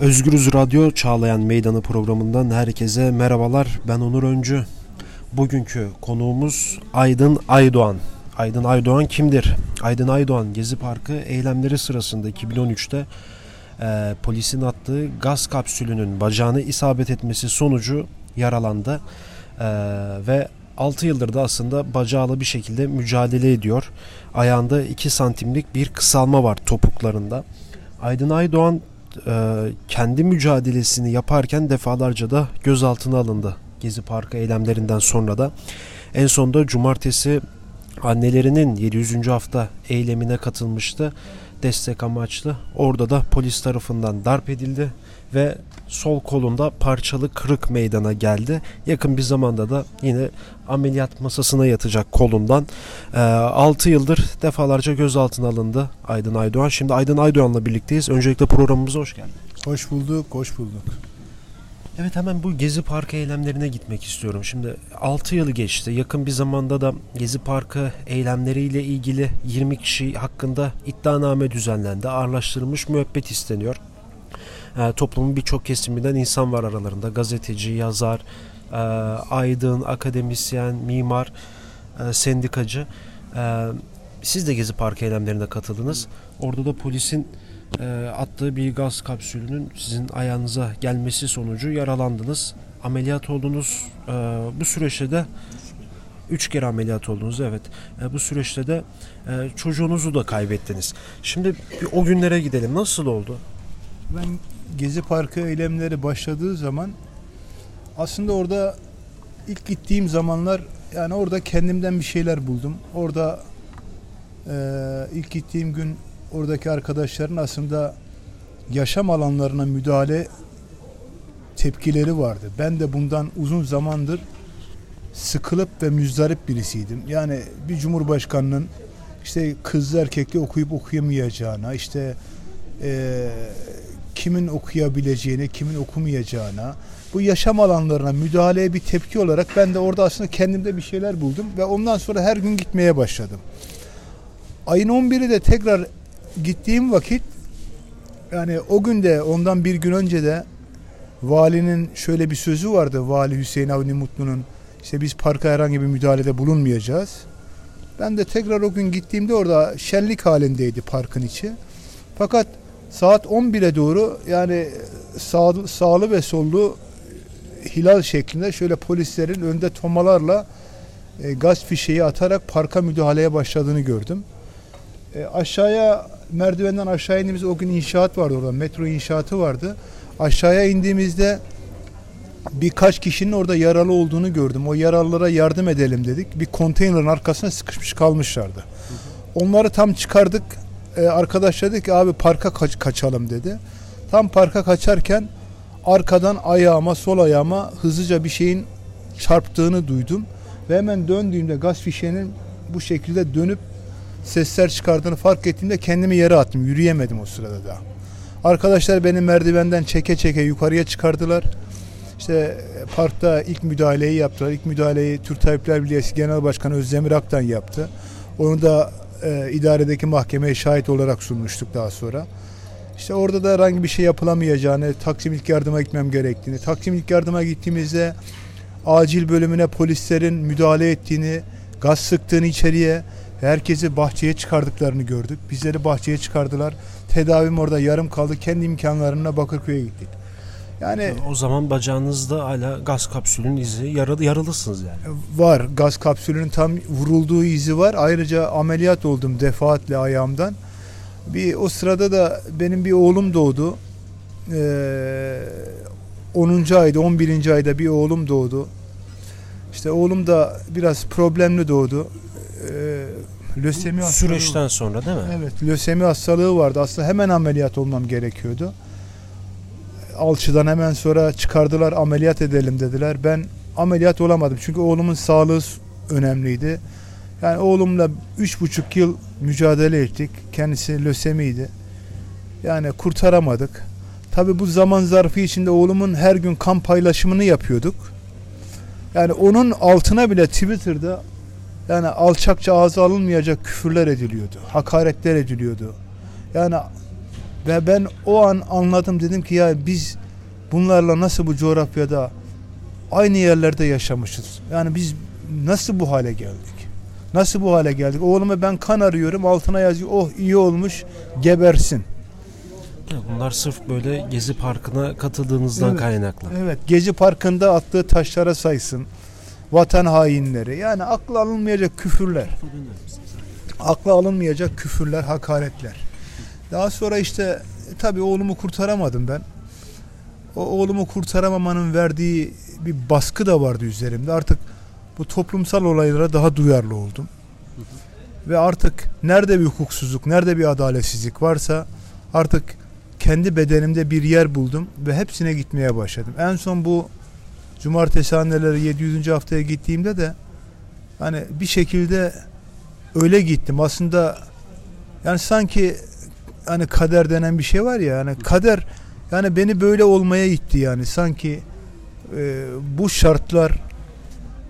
Özgürüz Radyo Çağlayan Meydanı programından herkese merhabalar. Ben Onur Öncü. Bugünkü konuğumuz Aydın Aydoğan. Aydın Aydoğan kimdir? Aydın Aydoğan Gezi Parkı eylemleri sırasında 2013'te e, polisin attığı gaz kapsülünün bacağını isabet etmesi sonucu yaralandı. E, ve 6 yıldır da aslında bacağıyla bir şekilde mücadele ediyor. Ayağında 2 santimlik bir kısalma var topuklarında. Aydın Aydoğan e, kendi mücadelesini yaparken defalarca da gözaltına alındı. Gezi Parkı eylemlerinden sonra da en sonunda cumartesi annelerinin 700. hafta eylemine katılmıştı. Destek amaçlı. Orada da polis tarafından darp edildi ve sol kolunda parçalı kırık meydana geldi. Yakın bir zamanda da yine ameliyat masasına yatacak kolundan. E, 6 yıldır defalarca gözaltına alındı Aydın Aydoğan. Şimdi Aydın Aydoğan'la birlikteyiz. Öncelikle programımıza hoş geldin. Hoş bulduk, hoş bulduk. Evet hemen bu Gezi Parkı eylemlerine gitmek istiyorum. Şimdi 6 yılı geçti. Yakın bir zamanda da Gezi Parkı eylemleriyle ilgili 20 kişi hakkında iddianame düzenlendi. Ağırlaştırılmış müebbet isteniyor. E, toplumun birçok kesiminden insan var aralarında. Gazeteci, yazar, e, aydın, akademisyen, mimar, e, sendikacı. E, siz de Gezi Parkı eylemlerine katıldınız. Orada da polisin e, attığı bir gaz kapsülünün sizin ayağınıza gelmesi sonucu yaralandınız. Ameliyat oldunuz. E, bu süreçte de üç kere ameliyat oldunuz evet. E, bu süreçte de e, çocuğunuzu da kaybettiniz. Şimdi bir o günlere gidelim. Nasıl oldu? Ben Gezi Parkı eylemleri başladığı zaman aslında orada ilk gittiğim zamanlar yani orada kendimden bir şeyler buldum. Orada e, ilk gittiğim gün oradaki arkadaşların aslında yaşam alanlarına müdahale tepkileri vardı. Ben de bundan uzun zamandır sıkılıp ve müzdarip birisiydim. Yani bir cumhurbaşkanının işte kızlı erkekli okuyup okuyamayacağına, işte e, kimin okuyabileceğini, kimin okumayacağına, bu yaşam alanlarına müdahaleye bir tepki olarak ben de orada aslında kendimde bir şeyler buldum ve ondan sonra her gün gitmeye başladım. Ayın 11'i de tekrar gittiğim vakit yani o günde ondan bir gün önce de valinin şöyle bir sözü vardı. Vali Hüseyin Avni Mutlu'nun işte biz parka herhangi bir müdahalede bulunmayacağız. Ben de tekrar o gün gittiğimde orada şenlik halindeydi parkın içi. Fakat saat 11'e doğru yani sağ, sağlı ve sollu hilal şeklinde şöyle polislerin önde tomalarla e, gaz fişeği atarak parka müdahaleye başladığını gördüm. E, aşağıya merdivenden aşağı indiğimiz o gün inşaat vardı orada. Metro inşaatı vardı. Aşağıya indiğimizde birkaç kişinin orada yaralı olduğunu gördüm. O yaralılara yardım edelim dedik. Bir konteynerin arkasına sıkışmış kalmışlardı. Onları tam çıkardık. Ee, arkadaş dedi ki abi parka kaç kaçalım dedi. Tam parka kaçarken arkadan ayağıma sol ayağıma hızlıca bir şeyin çarptığını duydum. Ve hemen döndüğümde gaz fişeğinin bu şekilde dönüp sesler çıkardığını fark ettiğimde kendimi yere attım. Yürüyemedim o sırada da. Arkadaşlar beni merdivenden çeke çeke yukarıya çıkardılar. İşte e, parkta ilk müdahaleyi yaptılar. İlk müdahaleyi Türk Tabipler Birliği Genel Başkanı Özdemir Aktan yaptı. Onu da e, idaredeki mahkemeye şahit olarak sunmuştuk daha sonra. İşte orada da herhangi bir şey yapılamayacağını, Taksim ilk yardıma gitmem gerektiğini, Taksim ilk yardıma gittiğimizde acil bölümüne polislerin müdahale ettiğini, gaz sıktığını içeriye, herkesi bahçeye çıkardıklarını gördük. Bizleri bahçeye çıkardılar. Tedavim orada yarım kaldı. Kendi imkanlarına Bakırköy'e gittik. Yani o zaman bacağınızda hala gaz kapsülünün izi yaralı yaralısınız yani. Var. Gaz kapsülünün tam vurulduğu izi var. Ayrıca ameliyat oldum defaatle ayağımdan. Bir o sırada da benim bir oğlum doğdu. Ee, 10. ayda 11. ayda bir oğlum doğdu. İşte oğlum da biraz problemli doğdu. Ee, lösemi hastalığı süreçten sonra değil mi? Evet, lösemi hastalığı vardı. Aslında hemen ameliyat olmam gerekiyordu. Alçıdan hemen sonra çıkardılar ameliyat edelim dediler. Ben ameliyat olamadım çünkü oğlumun sağlığı önemliydi. Yani oğlumla üç buçuk yıl mücadele ettik. Kendisi lösemiydi. Yani kurtaramadık. Tabi bu zaman zarfı içinde oğlumun her gün kan paylaşımını yapıyorduk. Yani onun altına bile Twitter'da yani alçakça ağza alınmayacak küfürler ediliyordu. Hakaretler ediliyordu. Yani Ve ben o an anladım dedim ki ya biz bunlarla nasıl bu coğrafyada aynı yerlerde yaşamışız. Yani biz nasıl bu hale geldik? Nasıl bu hale geldik? Oğluma ben kan arıyorum altına yazıyor oh iyi olmuş gebersin. Bunlar sırf böyle Gezi Parkı'na katıldığınızdan Evet. kaynaklı. Evet Gezi Parkı'nda attığı taşlara saysın. Vatan hainleri yani akla alınmayacak küfürler. Akla alınmayacak küfürler, hakaretler. Daha sonra işte e, tabii oğlumu kurtaramadım ben. O oğlumu kurtaramamanın verdiği bir baskı da vardı üzerimde. Artık bu toplumsal olaylara daha duyarlı oldum. Ve artık nerede bir hukuksuzluk, nerede bir adaletsizlik varsa artık kendi bedenimde bir yer buldum ve hepsine gitmeye başladım. En son bu cumartesi anneleri 700. haftaya gittiğimde de hani bir şekilde öyle gittim. Aslında yani sanki hani kader denen bir şey var ya yani kader yani beni böyle olmaya itti yani sanki e, bu şartlar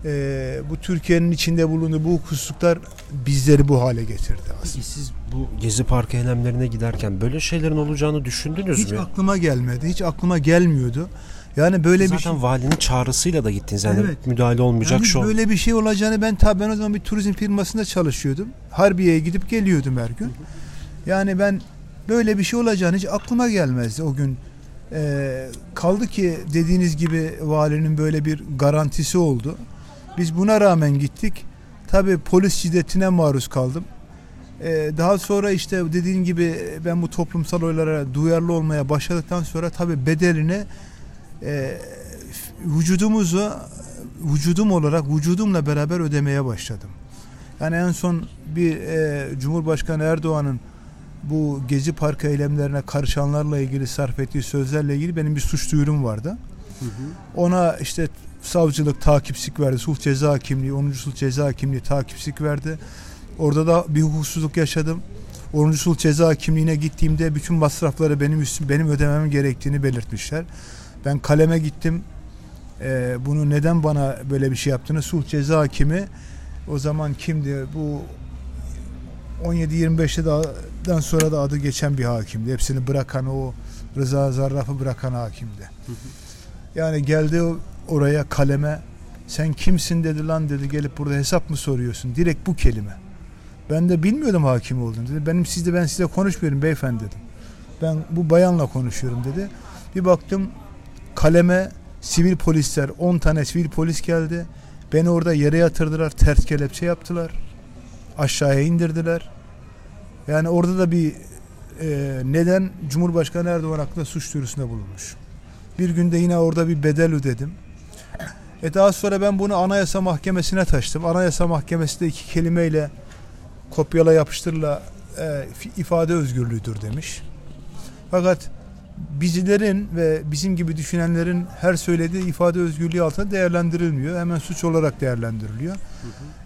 e, bu Türkiye'nin içinde bulunduğu bu hukuksuzluklar bizleri bu hale getirdi aslında. Siz bu Gezi Parkı eylemlerine giderken böyle şeylerin olacağını düşündünüz Hiç mü? aklıma gelmedi. Hiç aklıma gelmiyordu. Yani böyle bir Zaten şey valinin çağrısıyla da gittiniz. Yani Evet. müdahale olmayacak yani şu an. böyle bir şey olacağını ben tabii ben o zaman bir turizm firmasında çalışıyordum. Harbiye'ye gidip geliyordum her gün. Yani ben böyle bir şey olacağını hiç aklıma gelmezdi o gün. Ee, kaldı ki dediğiniz gibi valinin böyle bir garantisi oldu. Biz buna rağmen gittik. Tabii polis şiddetine maruz kaldım. Ee, daha sonra işte dediğin gibi ben bu toplumsal olaylara duyarlı olmaya başladıktan sonra tabii bedelini e, vücudumuzu vücudum olarak vücudumla beraber ödemeye başladım. Yani en son bir e, Cumhurbaşkanı Erdoğan'ın bu Gezi Parkı eylemlerine karışanlarla ilgili sarf ettiği sözlerle ilgili benim bir suç duyurum vardı. Ona işte savcılık takipsik verdi. Sulh ceza hakimliği, 10. sulh ceza hakimliği takipsik verdi. Orada da bir hukuksuzluk yaşadım. 10. sulh ceza hakimliğine gittiğimde bütün masrafları benim üstüm, benim ödemem gerektiğini belirtmişler. Ben kaleme gittim. Ee, bunu neden bana böyle bir şey yaptığını sulh ceza hakimi o zaman kimdi? Bu 17-25'te daha sonra da adı geçen bir hakimdi. Hepsini bırakan o Rıza Zarraf'ı bırakan hakimdi. Yani geldi oraya kaleme sen kimsin dedi lan dedi gelip burada hesap mı soruyorsun? Direkt bu kelime. Ben de bilmiyordum hakim olduğunu dedi. Benim sizde ben size konuşmuyorum beyefendi dedim. Ben bu bayanla konuşuyorum dedi. Bir baktım kaleme sivil polisler 10 tane sivil polis geldi. Beni orada yere yatırdılar. Ters kelepçe yaptılar. Aşağıya indirdiler. Yani orada da bir e, neden Cumhurbaşkanı Erdoğan hakkında suç duyurusunda bulunmuş. Bir günde yine orada bir bedel ödedim. E daha sonra ben bunu Anayasa Mahkemesi'ne taşıdım. Anayasa Mahkemesi de iki kelimeyle kopyala yapıştırla e, ifade özgürlüğüdür demiş. Fakat bizlerin ve bizim gibi düşünenlerin her söylediği ifade özgürlüğü altında değerlendirilmiyor. Hemen suç olarak değerlendiriliyor.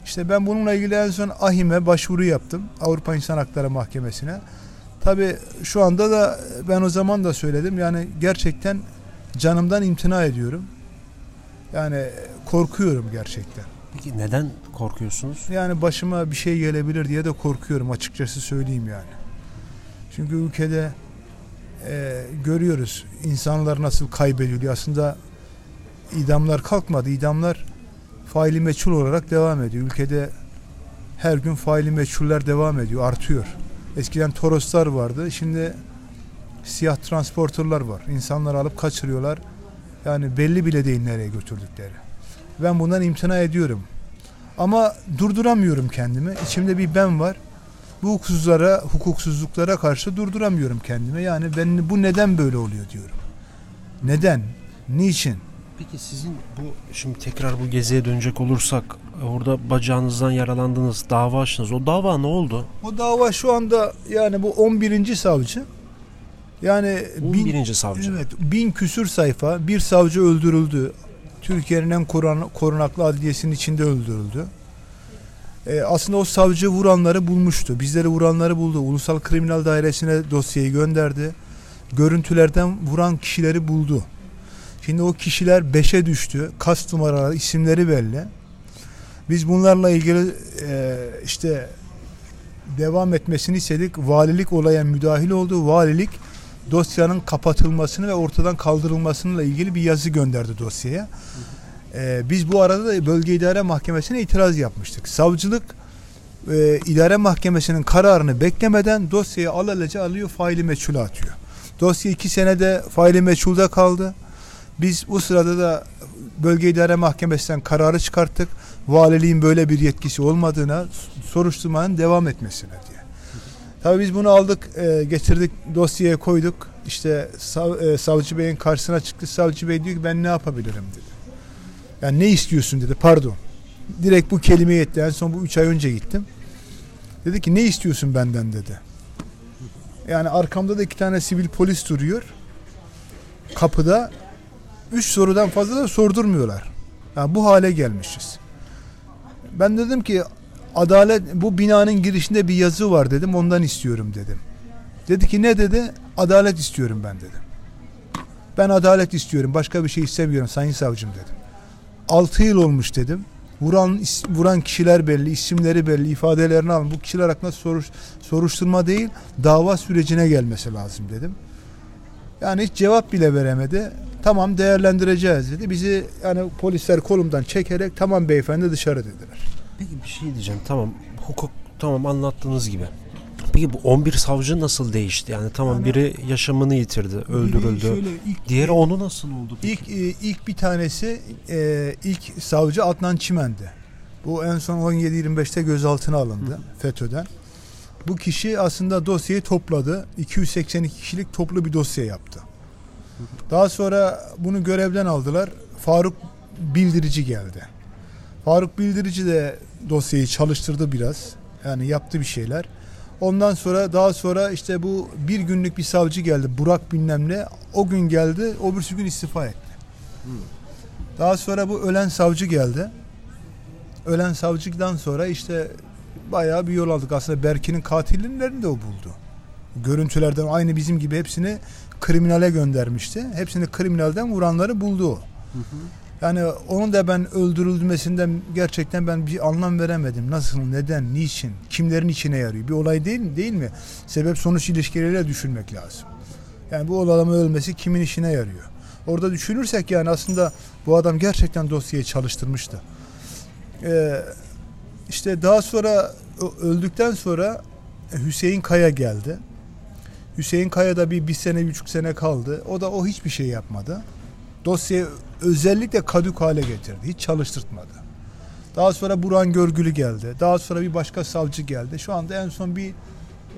İşte ben bununla ilgili en son AHİM'e başvuru yaptım. Avrupa İnsan Hakları Mahkemesi'ne. Tabi şu anda da ben o zaman da söyledim. Yani gerçekten canımdan imtina ediyorum. Yani korkuyorum gerçekten. Peki neden korkuyorsunuz? Yani başıma bir şey gelebilir diye de korkuyorum açıkçası söyleyeyim yani. Çünkü ülkede e, görüyoruz insanlar nasıl kaybediliyor. Aslında idamlar kalkmadı. İdamlar faili meçhul olarak devam ediyor. Ülkede her gün faili meçhuller devam ediyor, artıyor. Eskiden Toroslar vardı. Şimdi siyah transporterlar var. İnsanları alıp kaçırıyorlar. Yani belli bile değil nereye götürdükleri. Ben bundan imtina ediyorum. Ama durduramıyorum kendimi. İçimde bir ben var. Bu hukuksuzlara, hukuksuzluklara karşı durduramıyorum kendimi. Yani ben bu neden böyle oluyor diyorum. Neden? Niçin? Peki sizin bu şimdi tekrar bu geziye dönecek olursak orada bacağınızdan yaralandınız, dava açtınız. O dava ne oldu? O dava şu anda yani bu 11. savcı. Yani bin, 11. savcı. evet, bin küsür sayfa bir savcı öldürüldü. Türkiye'nin en korunaklı adliyesinin içinde öldürüldü. Ee, aslında o savcı vuranları bulmuştu. Bizleri vuranları buldu. Ulusal Kriminal Dairesi'ne dosyayı gönderdi. Görüntülerden vuran kişileri buldu. Şimdi o kişiler 5'e düştü. Kas numaraları, isimleri belli. Biz bunlarla ilgili e, işte devam etmesini istedik. Valilik olaya müdahil oldu. Valilik dosyanın kapatılmasını ve ortadan kaldırılmasıyla ilgili bir yazı gönderdi dosyaya. Ee, biz bu arada da bölge idare mahkemesine itiraz yapmıştık. Savcılık e, idare mahkemesinin kararını beklemeden dosyayı alelacele alıyor faili meçhule atıyor. Dosya iki senede faili meçhulda kaldı. Biz bu sırada da bölge idare mahkemesinden kararı çıkarttık. Valiliğin böyle bir yetkisi olmadığına soruşturmanın devam etmesine diye. Tabii biz bunu aldık, e, getirdik, dosyaya koyduk. İşte sav, e, savcı beyin karşısına çıktı. Savcı bey diyor ki ben ne yapabilirim dedi. Yani ne istiyorsun dedi. Pardon. Direkt bu kelimeyi etti. En son bu üç ay önce gittim. Dedi ki ne istiyorsun benden dedi. Yani arkamda da iki tane sivil polis duruyor. Kapıda üç sorudan fazla da sordurmuyorlar. Yani bu hale gelmişiz. Ben dedim ki adalet bu binanın girişinde bir yazı var dedim ondan istiyorum dedim. Dedi ki ne dedi? Adalet istiyorum ben dedim. Ben adalet istiyorum başka bir şey istemiyorum sayın savcım dedim. 6 yıl olmuş dedim. Vuran vuran kişiler belli, isimleri belli, ifadelerini alın. Bu kişiler hakkında soruş, soruşturma değil, dava sürecine gelmesi lazım dedim. Yani hiç cevap bile veremedi. Tamam değerlendireceğiz dedi. Bizi yani polisler kolumdan çekerek tamam beyefendi dışarı dediler. Peki bir şey diyeceğim. Tamam hukuk tamam anlattığınız gibi. Peki bu 11 savcı nasıl değişti? Yani tamam Yani- biri yaşamını yitirdi, öldürüldü. Şöyle ilk, Diğeri onu nasıl oldu peki? ilk, e, ilk bir tanesi e, ilk savcı Adnan Çimen'di. Bu en son 17-25'te gözaltına alındı FETÖ'den. Bu kişi aslında dosyayı topladı. 282 kişilik toplu bir dosya yaptı. Daha sonra bunu görevden aldılar. Faruk Bildirici geldi. Faruk Bildirici de dosyayı çalıştırdı biraz. Yani yaptı bir şeyler. Ondan sonra daha sonra işte bu bir günlük bir savcı geldi. Burak bilmem ne. O gün geldi. O bir gün istifa etti. Daha sonra bu ölen savcı geldi. Ölen savcıdan sonra işte bayağı bir yol aldık. Aslında Berkin'in katillerini de o buldu. Görüntülerden aynı bizim gibi hepsini kriminale göndermişti. Hepsini kriminalden vuranları buldu o. Yani onun da ben öldürülmesinden gerçekten ben bir anlam veremedim. Nasıl, neden, niçin, kimlerin içine yarıyor? Bir olay değil mi? Değil mi? Sebep sonuç ilişkileriyle düşünmek lazım. Yani bu adamın ölmesi kimin işine yarıyor? Orada düşünürsek yani aslında bu adam gerçekten dosyayı çalıştırmıştı. Ee, işte daha sonra öldükten sonra Hüseyin Kaya geldi. Hüseyin Kaya da bir, bir sene, bir buçuk sene kaldı. O da o hiçbir şey yapmadı. Dosyayı özellikle kadük hale getirdi. Hiç çalıştırtmadı. Daha sonra Burhan Görgülü geldi. Daha sonra bir başka savcı geldi. Şu anda en son bir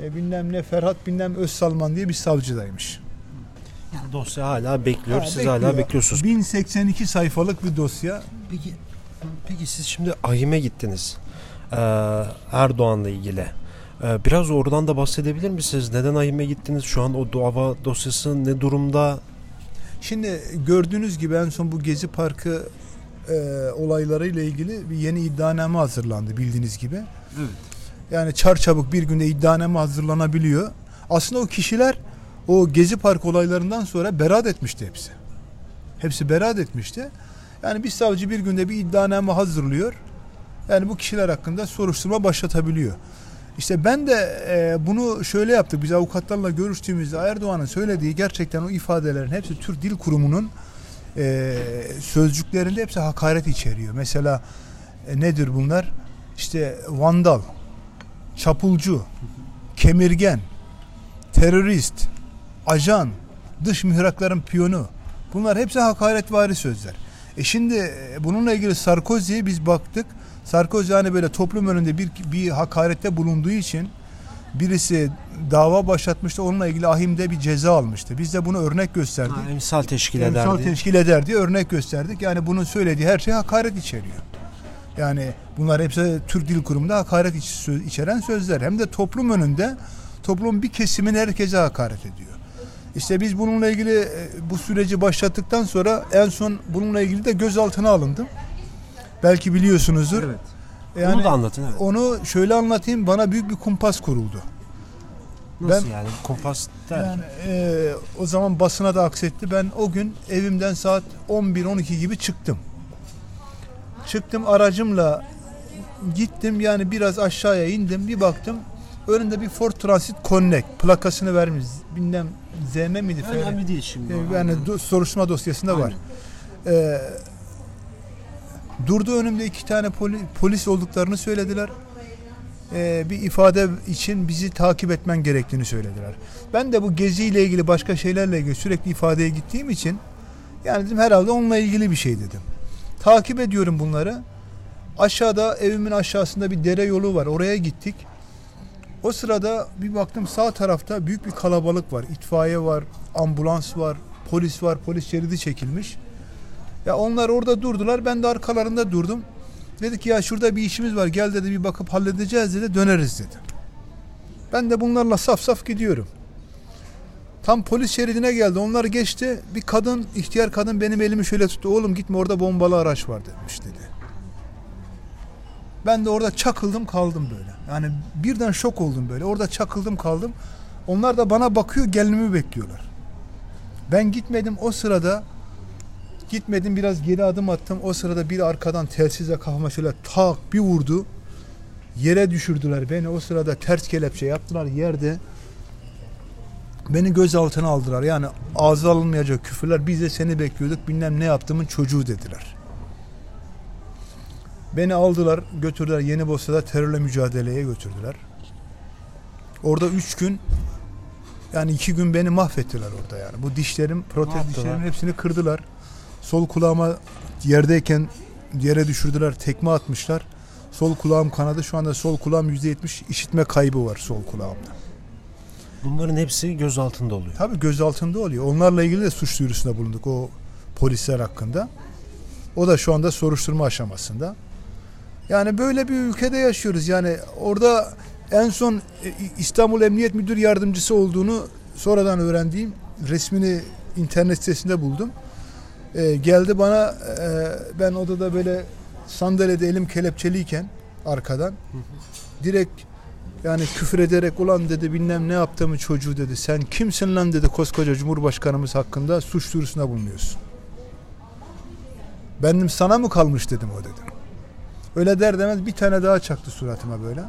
e, bilmem ne Ferhat bilmem Özsalman diye bir savcıdaymış. Yani dosya hala bekliyor. Ha, Siz bekliyor. hala bekliyorsunuz. 1082 sayfalık bir dosya. Peki, peki siz şimdi AYM'e gittiniz. Ee, Erdoğan'la ilgili. Ee, biraz oradan da bahsedebilir misiniz? Neden AYM'e gittiniz? Şu an o dava dosyası ne durumda? Şimdi gördüğünüz gibi en son bu Gezi Parkı e, olaylarıyla ilgili bir yeni iddianame hazırlandı bildiğiniz gibi. Evet. Yani çarçabuk bir günde iddianame hazırlanabiliyor. Aslında o kişiler o Gezi Park olaylarından sonra beraat etmişti hepsi. Hepsi beraat etmişti. Yani bir savcı bir günde bir iddianame hazırlıyor. Yani bu kişiler hakkında soruşturma başlatabiliyor. İşte ben de e, bunu şöyle yaptık. Biz avukatlarla görüştüğümüzde Erdoğan'ın söylediği gerçekten o ifadelerin hepsi Türk Dil Kurumu'nun e, sözcüklerinde hepsi hakaret içeriyor. Mesela e, nedir bunlar? İşte vandal, çapulcu, kemirgen, terörist, ajan, dış mihrakların piyonu. Bunlar hepsi hakaretvari sözler. E şimdi e, bununla ilgili Sarkozy'ye biz baktık. Sarkozy hani böyle toplum önünde bir, bir hakarette bulunduğu için birisi dava başlatmıştı. Onunla ilgili ahimde bir ceza almıştı. Biz de bunu örnek gösterdik. Ha, emsal teşkil Emsal ederdi. teşkil eder diye örnek gösterdik. Yani bunun söylediği her şey hakaret içeriyor. Yani bunlar hepsi Türk Dil Kurumu'nda hakaret içeren sözler. Hem de toplum önünde toplum bir kesimin herkese hakaret ediyor. İşte biz bununla ilgili e, bu süreci başlattıktan sonra en son bununla ilgili de gözaltına alındım. Belki biliyorsunuzdur. Evet. Yani Onu da anlatın evet. onu şöyle anlatayım. Bana büyük bir kumpas kuruldu. Nasıl ben- yani? Kompas der. Yani e, o zaman basına da aksetti. Ben o gün evimden saat 11-12 gibi çıktım. Çıktım aracımla gittim yani biraz aşağıya indim bir baktım önünde bir Ford Transit Connect plakasını vermiş bilmem ZM miydi? Önemli değil şimdi. Ee, Yani do- soruşturma dosyasında var. Aynen. Ee, durdu önümde iki tane poli- polis olduklarını söylediler. Ee, bir ifade için bizi takip etmen gerektiğini söylediler. Ben de bu geziyle ilgili başka şeylerle ilgili sürekli ifadeye gittiğim için yani dedim herhalde onunla ilgili bir şey dedim. Takip ediyorum bunları. Aşağıda evimin aşağısında bir dere yolu var. Oraya gittik. O sırada bir baktım sağ tarafta büyük bir kalabalık var. İtfaiye var, ambulans var, polis var, polis şeridi çekilmiş. Ya onlar orada durdular. Ben de arkalarında durdum. Dedik ya şurada bir işimiz var. Gel dedi bir bakıp halledeceğiz dedi. Döneriz dedi. Ben de bunlarla saf saf gidiyorum. Tam polis şeridine geldi. Onlar geçti. Bir kadın, ihtiyar kadın benim elimi şöyle tuttu. Oğlum gitme orada bombalı araç var demiş dedi. Ben de orada çakıldım kaldım böyle. Yani birden şok oldum böyle. Orada çakıldım kaldım. Onlar da bana bakıyor gelmemi bekliyorlar. Ben gitmedim o sırada gitmedim biraz geri adım attım. O sırada bir arkadan telsizle kafama şöyle tak bir vurdu. Yere düşürdüler beni. O sırada ters kelepçe yaptılar yerde. Beni gözaltına aldılar. Yani ağza alınmayacak küfürler. Biz de seni bekliyorduk. Bilmem ne yaptığımın çocuğu dediler. Beni aldılar, götürdüler Yeni Bosna'da terörle mücadeleye götürdüler. Orada üç gün yani iki gün beni mahvettiler orada yani. Bu dişlerim, protez dişlerimin hepsini kırdılar. Sol kulağıma yerdeyken yere düşürdüler, tekme atmışlar. Sol kulağım kanadı. Şu anda sol kulağım %70 işitme kaybı var sol kulağımda. Bunların hepsi göz altında oluyor. Tabii gözaltında oluyor. Onlarla ilgili de suç duyurusunda bulunduk o polisler hakkında. O da şu anda soruşturma aşamasında. Yani böyle bir ülkede yaşıyoruz. Yani orada en son e, İstanbul Emniyet Müdür Yardımcısı olduğunu sonradan öğrendiğim resmini internet sitesinde buldum. E, geldi bana e, ben odada böyle sandalyede elim kelepçeliyken arkadan direkt yani küfür ederek ulan dedi bilmem ne yaptığımı çocuğu dedi. Sen kimsin lan dedi koskoca Cumhurbaşkanımız hakkında suç duyurusunda bulunuyorsun. Benim sana mı kalmış dedim o dedim. Öyle der demez bir tane daha çaktı suratıma böyle.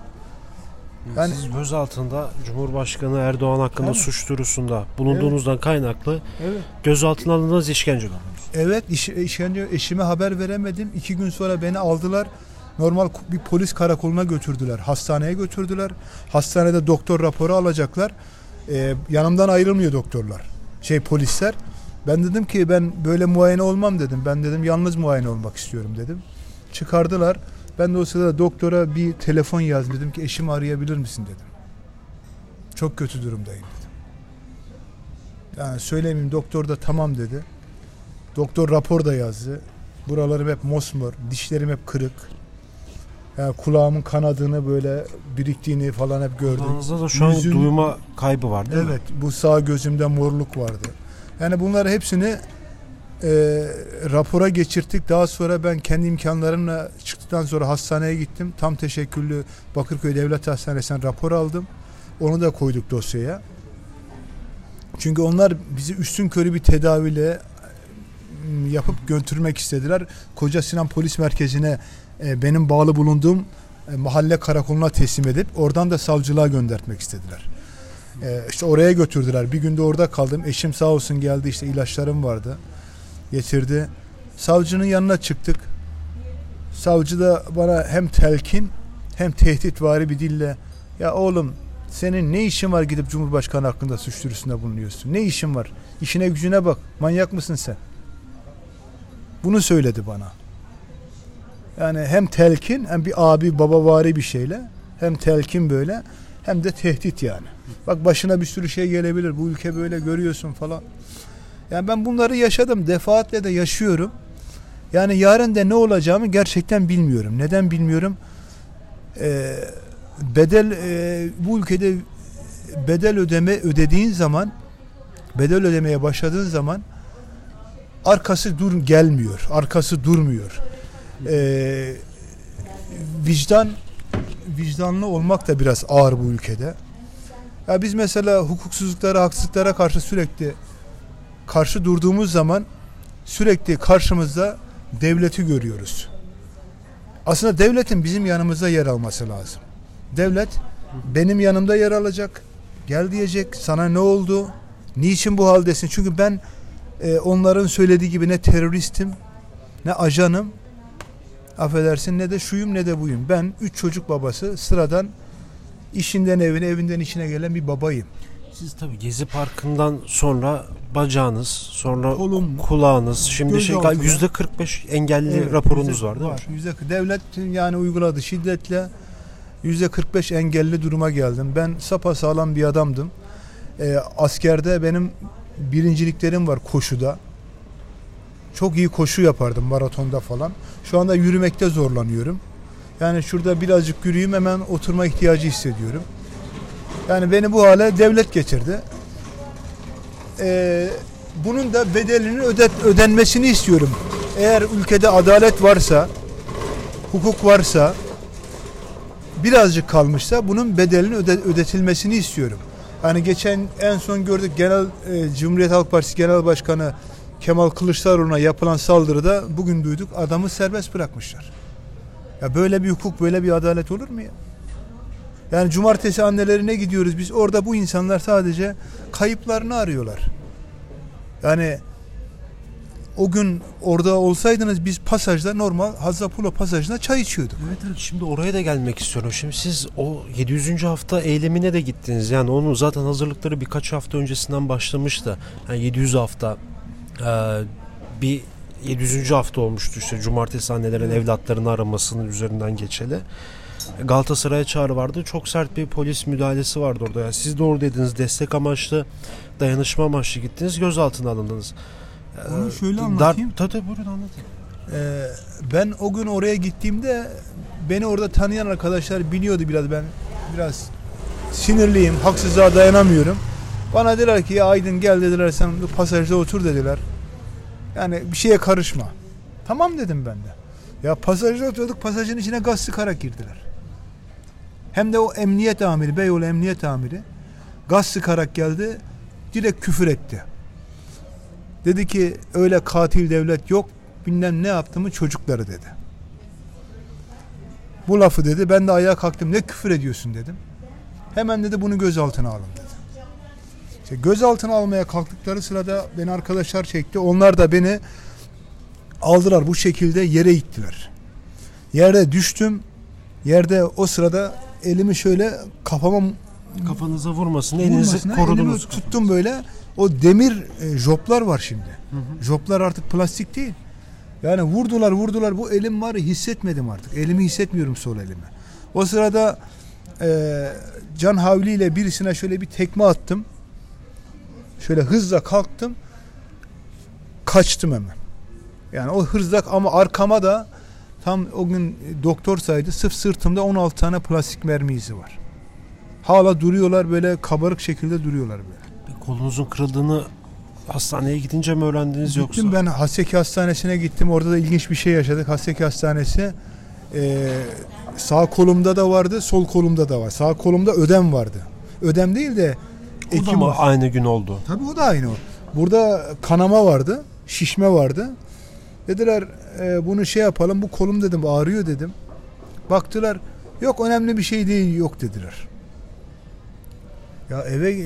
Yani- Siz göz altında Cumhurbaşkanı Erdoğan hakkında Tabii. suç duyurusunda bulunduğunuzdan kaynaklı Evet. gözaltına alındığınız işkence gördünüz. Evet iş, işkence eşime haber veremedim. İki gün sonra beni aldılar. Normal bir polis karakoluna götürdüler. Hastaneye götürdüler. Hastanede doktor raporu alacaklar. Ee, yanımdan ayrılmıyor doktorlar. Şey polisler. Ben dedim ki ben böyle muayene olmam dedim. Ben dedim yalnız muayene olmak istiyorum dedim. Çıkardılar. Ben de o sırada doktora bir telefon yazdım. Dedim ki eşimi arayabilir misin dedim. Çok kötü durumdayım dedim. Yani söylemeyeyim doktor da tamam dedi. Doktor rapor da yazdı. Buralarım hep mosmor, dişlerim hep kırık. Yani kulağımın kanadını böyle biriktiğini falan hep gördüm. Kulağınızda da şu an duyma kaybı var değil mi? Evet, bu sağ gözümde morluk vardı. Yani bunları hepsini e, rapora geçirttik. Daha sonra ben kendi imkanlarımla çıktıktan sonra hastaneye gittim. Tam teşekküllü Bakırköy Devlet Hastanesi'nden rapor aldım. Onu da koyduk dosyaya. Çünkü onlar bizi üstün körü bir tedaviyle m, yapıp götürmek istediler. Koca Sinan Polis Merkezi'ne e, benim bağlı bulunduğum e, mahalle karakoluna teslim edip oradan da savcılığa göndertmek istediler. E, işte oraya götürdüler. Bir günde orada kaldım. Eşim sağ olsun geldi işte ilaçlarım vardı. Getirdi. Savcının yanına çıktık. Savcı da bana hem telkin hem tehditvari bir dille ya oğlum senin ne işin var gidip Cumhurbaşkanı hakkında suç duyurusunda bulunuyorsun? Ne işin var? İşine gücüne bak. Manyak mısın sen? Bunu söyledi bana. Yani hem telkin hem bir abi babavari bir şeyle hem telkin böyle hem de tehdit yani. Bak başına bir sürü şey gelebilir. Bu ülke böyle görüyorsun falan. Yani ben bunları yaşadım. Defaatle de yaşıyorum. Yani yarın da ne olacağımı gerçekten bilmiyorum. Neden bilmiyorum? Ee, bedel e, bu ülkede bedel ödeme ödediğin zaman bedel ödemeye başladığın zaman arkası dur gelmiyor. Arkası durmuyor. Ee, vicdan vicdanlı olmak da biraz ağır bu ülkede. Ya biz mesela hukuksuzluklara, haksızlıklara karşı sürekli karşı durduğumuz zaman sürekli karşımızda devleti görüyoruz. Aslında devletin bizim yanımızda yer alması lazım. Devlet benim yanımda yer alacak. Gel diyecek sana ne oldu? Niçin bu haldesin? Çünkü ben e, onların söylediği gibi ne teröristim, ne ajanım, affedersin ne de şuyum ne de buyum. Ben üç çocuk babası sıradan işinden evine, evinden işine gelen bir babayım. Siz tabii Gezi Parkı'ndan sonra bacağınız, sonra Kolum, kulağınız, şimdi şey yüzde 45 engelli Evet, raporunuz yüzde- var değil mi? Yüzde, devlet yani uyguladı şiddetle yüzde 45 engelli duruma geldim. Ben sapasağlam bir adamdım. Ee, askerde benim birinciliklerim var koşuda. Çok iyi koşu yapardım maratonda falan. Şu anda yürümekte zorlanıyorum. Yani şurada birazcık yürüyeyim hemen oturma ihtiyacı hissediyorum. Yani beni bu hale devlet getirdi. Ee, bunun da bedelinin ödet, ödenmesini istiyorum. Eğer ülkede adalet varsa, hukuk varsa, birazcık kalmışsa bunun bedelinin öde- ödetilmesini istiyorum. Yani geçen en son gördük Genel e, Cumhuriyet Halk Partisi Genel Başkanı Kemal Kılıçdaroğlu'na yapılan saldırıda bugün duyduk adamı serbest bırakmışlar. Ya böyle bir hukuk, böyle bir adalet olur mu ya? Yani cumartesi annelerine gidiyoruz biz. Orada bu insanlar sadece kayıplarını arıyorlar. Yani o gün orada olsaydınız biz pasajda normal Hazzapulo pasajında çay içiyorduk. Evet evet şimdi oraya da gelmek istiyorum. Şimdi siz o 700. hafta eylemine de gittiniz. Yani onun zaten hazırlıkları birkaç hafta öncesinden başlamıştı. Yani 700 hafta e, bir 700. hafta olmuştu işte cumartesi annelerin evlatlarını aramasının üzerinden geçeli. Galatasaray'a çağrı vardı. Çok sert bir polis müdahalesi vardı orada. Yani siz de oradaydınız. Destek amaçlı, dayanışma amaçlı gittiniz. Gözaltına alındınız. Onu şöyle dar- anlatayım. Tabii tabii buyurun anlatın. Ee, ben o gün oraya gittiğimde beni orada tanıyan arkadaşlar biliyordu biraz ben biraz sinirliyim, haksızlığa dayanamıyorum. Bana dediler ki ya Aydın gel dediler sen pasajda otur dediler. Yani bir şeye karışma. Tamam dedim ben de. Ya pasajda oturduk pasajın içine gaz sıkarak girdiler. Hem de o emniyet amiri, Beyoğlu emniyet amiri gaz sıkarak geldi direkt küfür etti. Dedi ki öyle katil devlet yok bilmem ne yaptığımı çocukları dedi. Bu lafı dedi ben de ayağa kalktım ne küfür ediyorsun dedim. Hemen dedi bunu gözaltına alın dedi. İşte gözaltına almaya kalktıkları sırada beni arkadaşlar çekti. Onlar da beni aldılar bu şekilde yere ittiler. Yerde düştüm. Yerde o sırada elimi şöyle kafama Kafanıza vurmasın. Elinizi vurmasına korudunuz. elimi tuttum böyle. O demir e, joplar var şimdi. Joplar artık plastik değil. Yani vurdular vurdular bu elim var hissetmedim artık. Elimi hissetmiyorum sol elimi. O sırada e, Can Havli ile birisine şöyle bir tekme attım. Şöyle hızla kalktım. Kaçtım hemen. Yani o hızla ama arkama da tam o gün doktor saydı sırf sırtımda 16 tane plastik mermi izi var. Hala duruyorlar böyle kabarık şekilde duruyorlar böyle. Kolunuzun kırıldığını hastaneye gidince mi öğrendiniz yoksa? Gittim ben Haseki Hastanesi'ne gittim. Orada da ilginç bir şey yaşadık. Haseki Hastanesi e, sağ kolumda da vardı, sol kolumda da var. Sağ kolumda ödem vardı. Ödem değil de O da ekim mı var. aynı gün oldu? Tabii o da aynı o. Burada kanama vardı, şişme vardı. Dediler e, bunu şey yapalım. Bu kolum dedim ağrıyor dedim. Baktılar yok önemli bir şey değil yok dediler. Ya eve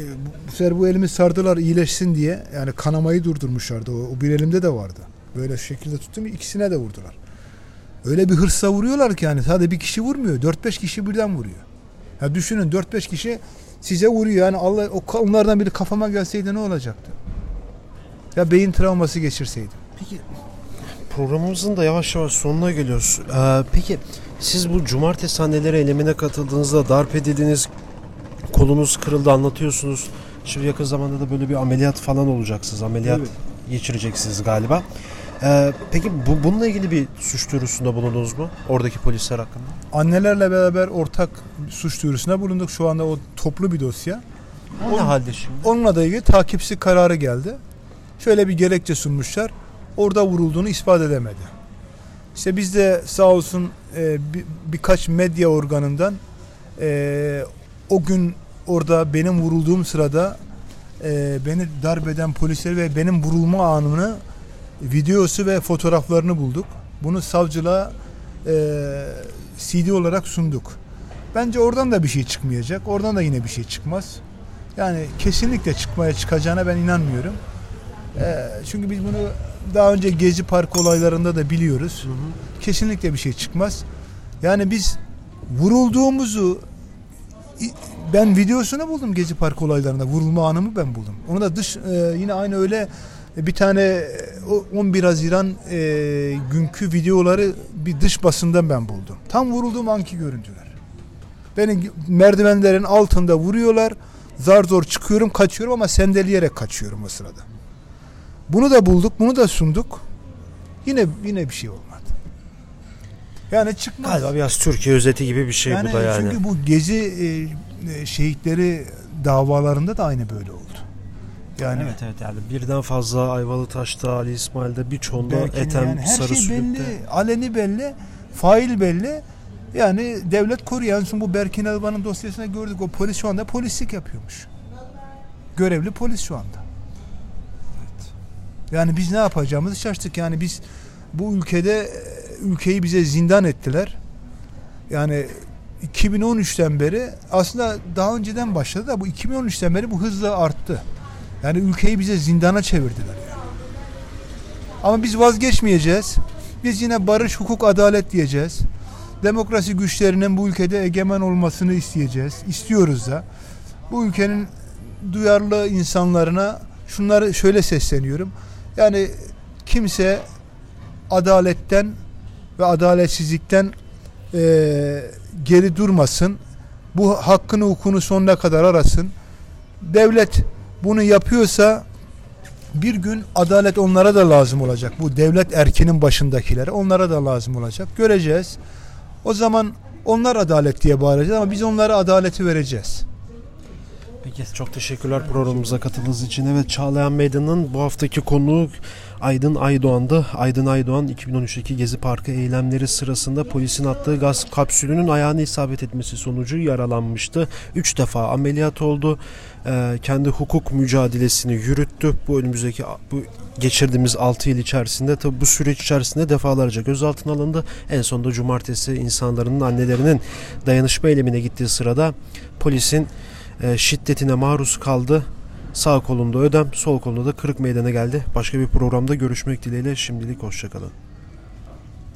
bu- sefer bu elimi sardılar iyileşsin diye. Yani kanamayı durdurmuşlardı. O, o bir elimde de vardı. Böyle şekilde tuttum ikisine de vurdular. Öyle bir hırsla vuruyorlar ki yani sadece bir kişi vurmuyor. 4-5 kişi birden vuruyor. Ya düşünün 4-5 kişi size vuruyor. Yani Allah o onlardan biri kafama gelseydi ne olacaktı? Ya beyin travması geçirseydim. Peki programımızın da yavaş yavaş sonuna geliyoruz. Ee, peki siz bu cumartesi anneleri eylemine katıldığınızda darp edildiniz, kolunuz kırıldı anlatıyorsunuz. Şimdi yakın zamanda da böyle bir ameliyat falan olacaksınız. Ameliyat Evet. geçireceksiniz galiba. Ee, peki bu bununla ilgili bir suç duyurusunda bulundunuz mu? Oradaki polisler hakkında. Annelerle beraber ortak suç duyurusuna bulunduk. Şu anda o toplu bir dosya. O ne halde şimdi? Onunla da ilgili takipsi kararı geldi. Şöyle bir gerekçe sunmuşlar. Orada vurulduğunu ispat edemedi. İşte biz de sağ olsun e, bir- birkaç medya organından e, o gün orada benim vurulduğum sırada e, beni darp eden polisleri ve benim vurulma anını videosu ve fotoğraflarını bulduk. Bunu savcılığa e, CD olarak sunduk. Bence oradan da bir şey çıkmayacak. Oradan da yine bir şey çıkmaz. Yani kesinlikle çıkmaya çıkacağına ben inanmıyorum. Ee, çünkü biz bunu daha önce Gezi Park olaylarında da biliyoruz. Kesinlikle bir şey çıkmaz. Yani biz vurulduğumuzu ben videosunu buldum Gezi Park olaylarında. Vurulma anımı ben buldum. Onu da dış e, yine aynı öyle bir tane e, o 11 Haziran e, günkü videoları bir dış basından ben buldum. Tam vurulduğum anki görüntüler. Beni merdivenlerin altında vuruyorlar. Zar zor çıkıyorum, kaçıyorum ama sendeleyerek kaçıyorum o sırada. Bunu da bulduk, bunu da sunduk. Yine yine bir şey olmadı. Yani çıkmaz. Galiba biraz Türkiye özeti gibi bir şey yani bu da yani. Çünkü bu gezi e, e, şehitleri davalarında da aynı böyle oldu. Yani Evet evet yani birden fazla Ayvalıtaş'ta, Ali İsmail'de birçoğunda Berkin'in Ethem, yani her Sarı şey belli, aleni belli, fail belli. Yani devlet koruyor. En son bu Berkin Elvan'ın dosyasında gördük. O polis şu anda polislik yapıyormuş. Görevli polis şu anda. Yani biz ne yapacağımızı şaştık. Yani biz bu ülkede ülkeyi bize zindan ettiler. Yani 2013'ten beri aslında daha önceden başladı da bu 2013'ten beri bu hızla arttı. Yani ülkeyi bize zindana çevirdiler yani. Ama biz vazgeçmeyeceğiz. Biz yine barış, hukuk, adalet diyeceğiz. Demokrasi güçlerinin bu ülkede egemen olmasını isteyeceğiz. İstiyoruz da. Bu ülkenin duyarlı insanlarına şunları şöyle sesleniyorum. Yani kimse adaletten ve adaletsizlikten eee, geri durmasın. Bu hakkını hukukunu sonuna kadar arasın. Devlet bunu yapıyorsa bir gün adalet onlara da lazım olacak. Bu devlet erkinin başındakilere onlara da lazım olacak. Göreceğiz. O zaman onlar adalet diye bağıracağız ama biz onlara adaleti vereceğiz. Peki çok teşekkürler programımıza katıldığınız için. Evet Çağlayan Meydanı'nın bu haftaki konuğu Aydın Aydoğan'dı. Aydın Aydoğan 2013'teki Gezi Parkı eylemleri sırasında polisin attığı gaz kapsülünün ayağına isabet etmesi sonucu yaralanmıştı. Üç defa ameliyat oldu. Ee, kendi hukuk mücadelesini yürüttü. Bu önümüzdeki bu geçirdiğimiz 6 yıl içerisinde tabi bu süreç içerisinde defalarca gözaltına alındı. En sonunda cumartesi insanların annelerinin dayanışma eylemine gittiği sırada polisin e, şiddetine maruz kaldı. Sağ kolunda ödem, sol kolunda da kırık meydana geldi. Başka bir programda görüşmek dileğiyle şimdilik hoşçakalın.